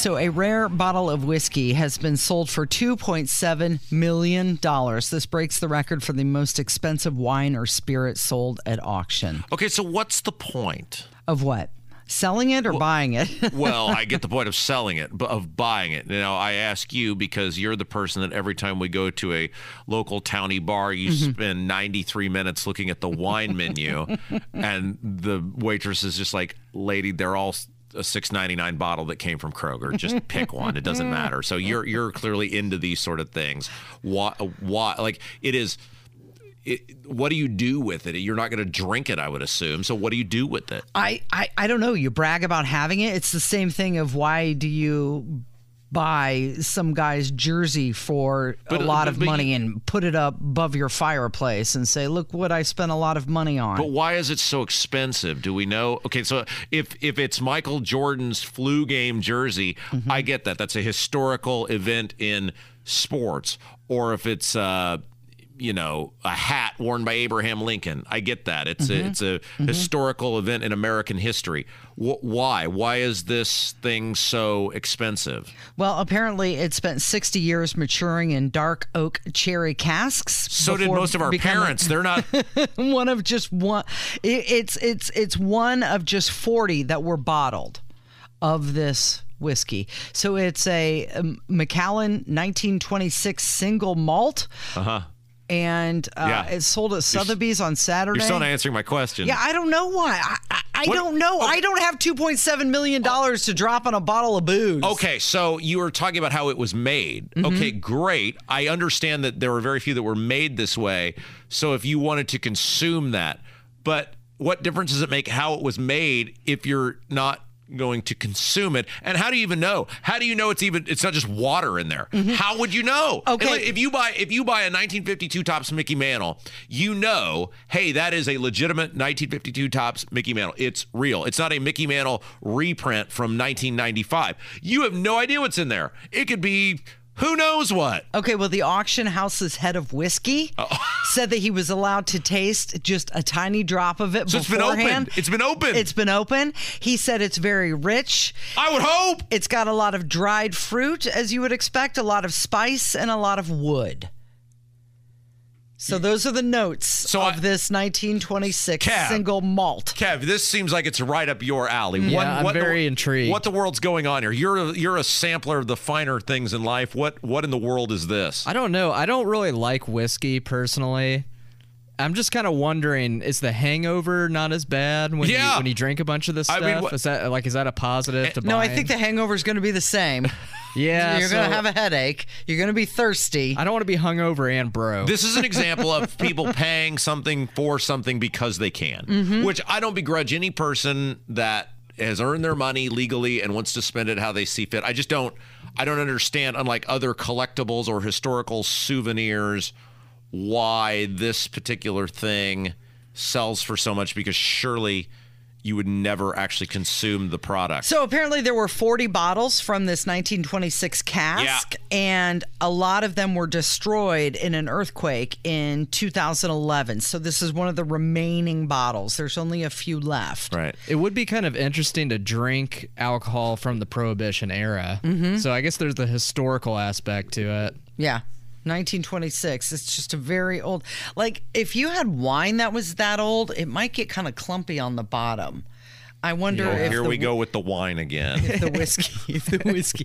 So, a rare bottle of whiskey has been sold for $2.7 million. This breaks the record for the most expensive wine or spirit sold at auction. Okay, so what's the point? Of what? Selling it or buying it? well, I get the point of selling it, but of buying it. Now, I ask you because you're the person that every time we go to a local towny bar, you Mm-hmm. spend 93 minutes looking at the wine menu, and the waitress is just like, "Lady, they're all." A six ninety nine bottle that came from Kroger. Just pick one. It doesn't matter. So you're you're clearly into these sort of things. Why? Why? Like it is. It, what do you do with it? You're not going to drink it, I would assume. So what do you do with it? I, I, I don't know. You brag about having it. It's the same thing of why do you buy some guy's jersey for But- a lot but- of but you- money and put it up above your fireplace and say, look what I spent a lot of money on. But why is it so expensive? Do we know? Okay, so if if it's Michael Jordan's flu game jersey, Mm-hmm. I get that. That's a historical event in sports. Or if it's uh you know, a hat worn by Abraham Lincoln. I get that. It's Mm-hmm. a it's a historical event in American history. Wh- why? Why is this thing so expensive? Well, apparently it spent 60 years maturing in dark oak cherry casks. So did most of our parents. They're not one of just one. it- It's it's it's one of just 40 that were bottled of this whiskey. So it's a um, Macallan 1926 single malt. Uh huh. And uh, Yeah. it's sold at Sotheby's on Saturday. You're still not answering my question. yeah, I don't know why. I, I, I don't know. I don't have 2.7 million dollars to drop on a bottle of booze. Okay, so you were talking about how it was made. Mm-hmm. Okay, great. I understand that there were very few that were made this way. So if you wanted to consume that, but what difference does it make how it was made if you're not going to consume it? And how do you even know? How do you know it's even it's not just water in there? How would you know? Mm-hmm. Okay. Like, if you buy if you buy a 1952 Topps Mickey Mantle, you know, hey, that is a legitimate 1952 Topps Mickey Mantle. It's real. It's not a Mickey Mantle reprint from 1995. You have no idea what's in there. It could be who knows what. Okay, well, the auction house's head of whiskey Oh. said that he was allowed to taste just a tiny drop of it So it's been open. It's been open. It's been open. He said it's very rich. I would hope. It's got a lot of dried fruit, as you would expect, a lot of spice, and a lot of wood. So those are the notes So of I- this 1926 Cab. single malt. Kev, this seems like it's right up your alley. Yeah, I'm very the, intrigued. What the world's going on here? You're a, you're a sampler of the finer things in life. What what in the world is this? I don't know. I don't really like whiskey personally. I'm just kind of wondering: is the hangover not as bad when Yeah. you when you drink a bunch of this I stuff? mean, what- is that like is that a positive eh, to No, I think the hangover is going to be the same. yeah. You're gonna have a headache. You're going to be thirsty. I don't want to be hungover and bro. This is an example of people paying something for something because they can, Mm-hmm. which I don't begrudge any person that has earned their money legally and wants to spend it how they see fit. I just don't I don't understand unlike other collectibles or historical souvenirs why this particular thing sells for so much because surely you would never actually consume the product. So apparently there were 40 bottles from this 1926 cask, and a lot of them were destroyed in an earthquake in 2011. So this is one of the remaining bottles. There's only a few left. right. it would be kind of interesting to drink alcohol from the Prohibition era. Mm-hmm. So I guess there's the historical aspect to it. Yeah. 1926. It's just a very old. Like, if you had wine that was that old, it might get kind of clumpy on the bottom. I wonder Oh, if here the, we go with the wine again. if the whiskey, if the whiskey